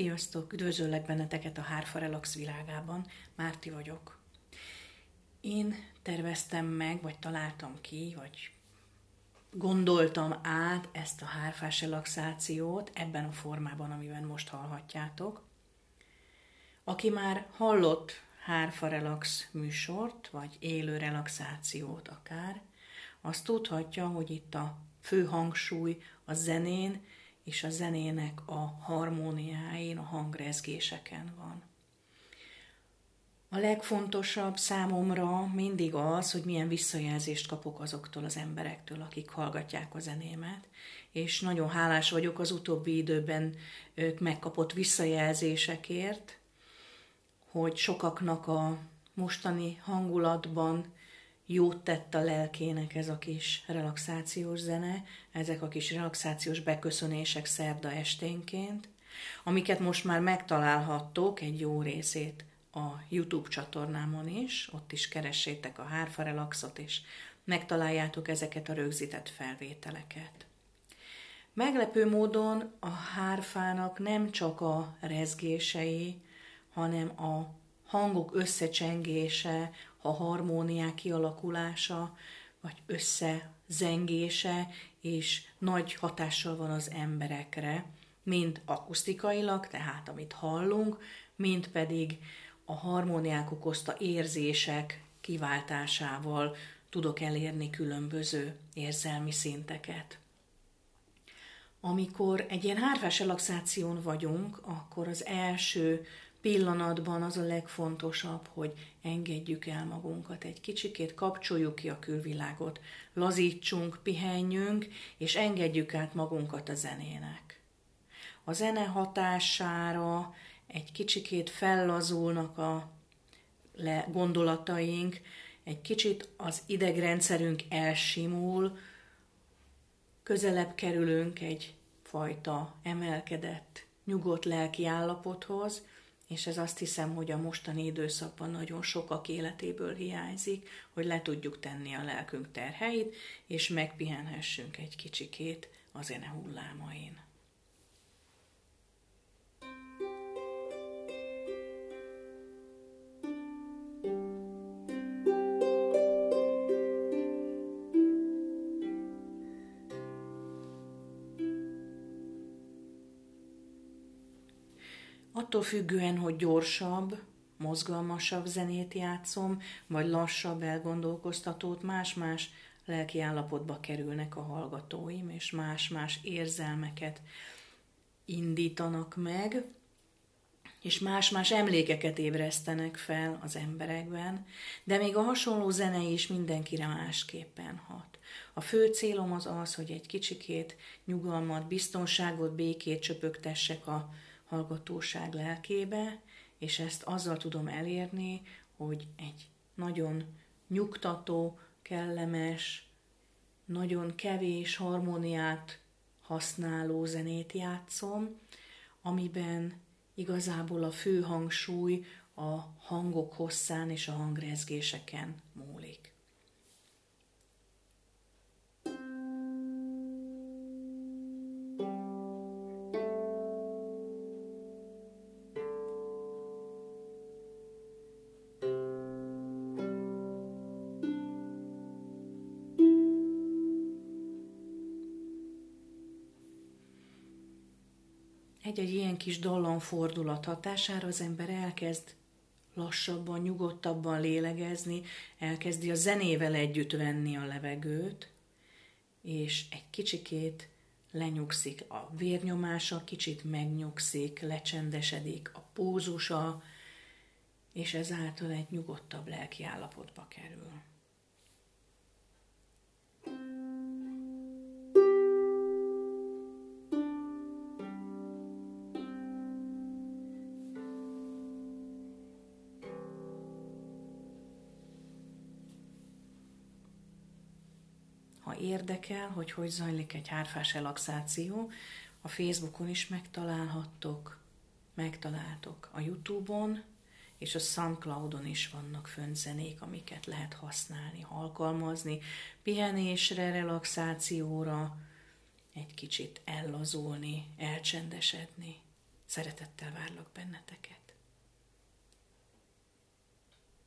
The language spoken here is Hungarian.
Sziasztok! Üdvözöllek benneteket a Hárfa Relax világában. Márti vagyok. Én terveztem meg, vagy találtam ki, vagy gondoltam át ezt a hárfás relaxációt ebben a formában, amiben most hallhatjátok. Aki már hallott hárfa relax műsort, vagy élő relaxációt akár, az tudhatja, hogy itt a fő hangsúly a zenén és a zenének a harmóniáin, a hangrezgéseken van. A legfontosabb számomra mindig az, hogy milyen visszajelzést kapok azoktól az emberektől, akik hallgatják a zenémet, és nagyon hálás vagyok az utóbbi időben ők megkapott visszajelzésekért, hogy sokaknak a mostani hangulatban jót tett a lelkének ez a kis relaxációs zene, ezek a kis relaxációs beköszönések szerda esténként, amiket most már megtalálhattok egy jó részét a YouTube csatornámon is, ott is keressétek a Hárfa Relaxot, és megtaláljátok ezeket a rögzített felvételeket. Meglepő módon a hárfának nem csak a rezgései, hanem a hangok összecsengése, a harmóniák kialakulása, vagy összezengése, és nagy hatással van az emberekre, mind akusztikailag, tehát amit hallunk, mind pedig a harmóniák okozta érzések kiváltásával tudok elérni különböző érzelmi szinteket. Amikor egy ilyen hárfás relaxáción vagyunk, akkor az első pillanatban az a legfontosabb, hogy engedjük el magunkat egy kicsikét, kapcsoljuk ki a külvilágot, lazítsunk, pihenjünk, és engedjük át magunkat a zenének. A zene hatására egy kicsikét fellazulnak a le gondolataink, egy kicsit az idegrendszerünk elsimul, közelebb kerülünk egy fajta emelkedett, nyugodt lelki állapothoz, és ez azt hiszem, hogy a mostani időszakban nagyon sokak életéből hiányzik, hogy le tudjuk tenni a lelkünk terheit, és megpihenhessünk egy kicsikét a zene hullámain. Attól függően, hogy gyorsabb, mozgalmasabb zenét játszom, vagy lassabb elgondolkoztatót, más-más lelki állapotba kerülnek a hallgatóim, és más-más érzelmeket indítanak meg, és más-más emlékeket ébresztenek fel az emberekben, de még a hasonló zene is mindenkire másképpen hat. A fő célom az az, hogy egy kicsikét nyugalmat, biztonságot, békét csöpögtessek a hallgatóság lelkébe, és ezt azzal tudom elérni, hogy egy nagyon nyugtató, kellemes, nagyon kevés harmóniát használó zenét játszom, amiben igazából a fő hangsúly a hangok hosszán és a hangrezgéseken múlik. Egy-egy ilyen kis dallon fordulat hatására az ember elkezd lassabban, nyugodtabban lélegezni, elkezdi a zenével együtt venni a levegőt, és egy kicsikét lenyugszik a vérnyomása, kicsit megnyugszik, lecsendesedik a pózusa, és ezáltal egy nyugodtabb lelki állapotba kerül. Érdekel, hogy hogy zajlik egy hárfás relaxáció, a Facebookon is megtalálhattok, megtaláltok a Youtube-on, és a Soundcloud-on is vannak föntzenék, amiket lehet használni, alkalmazni, pihenésre, relaxációra, egy kicsit ellazulni, elcsendesedni, Szeretettel várlak benneteket.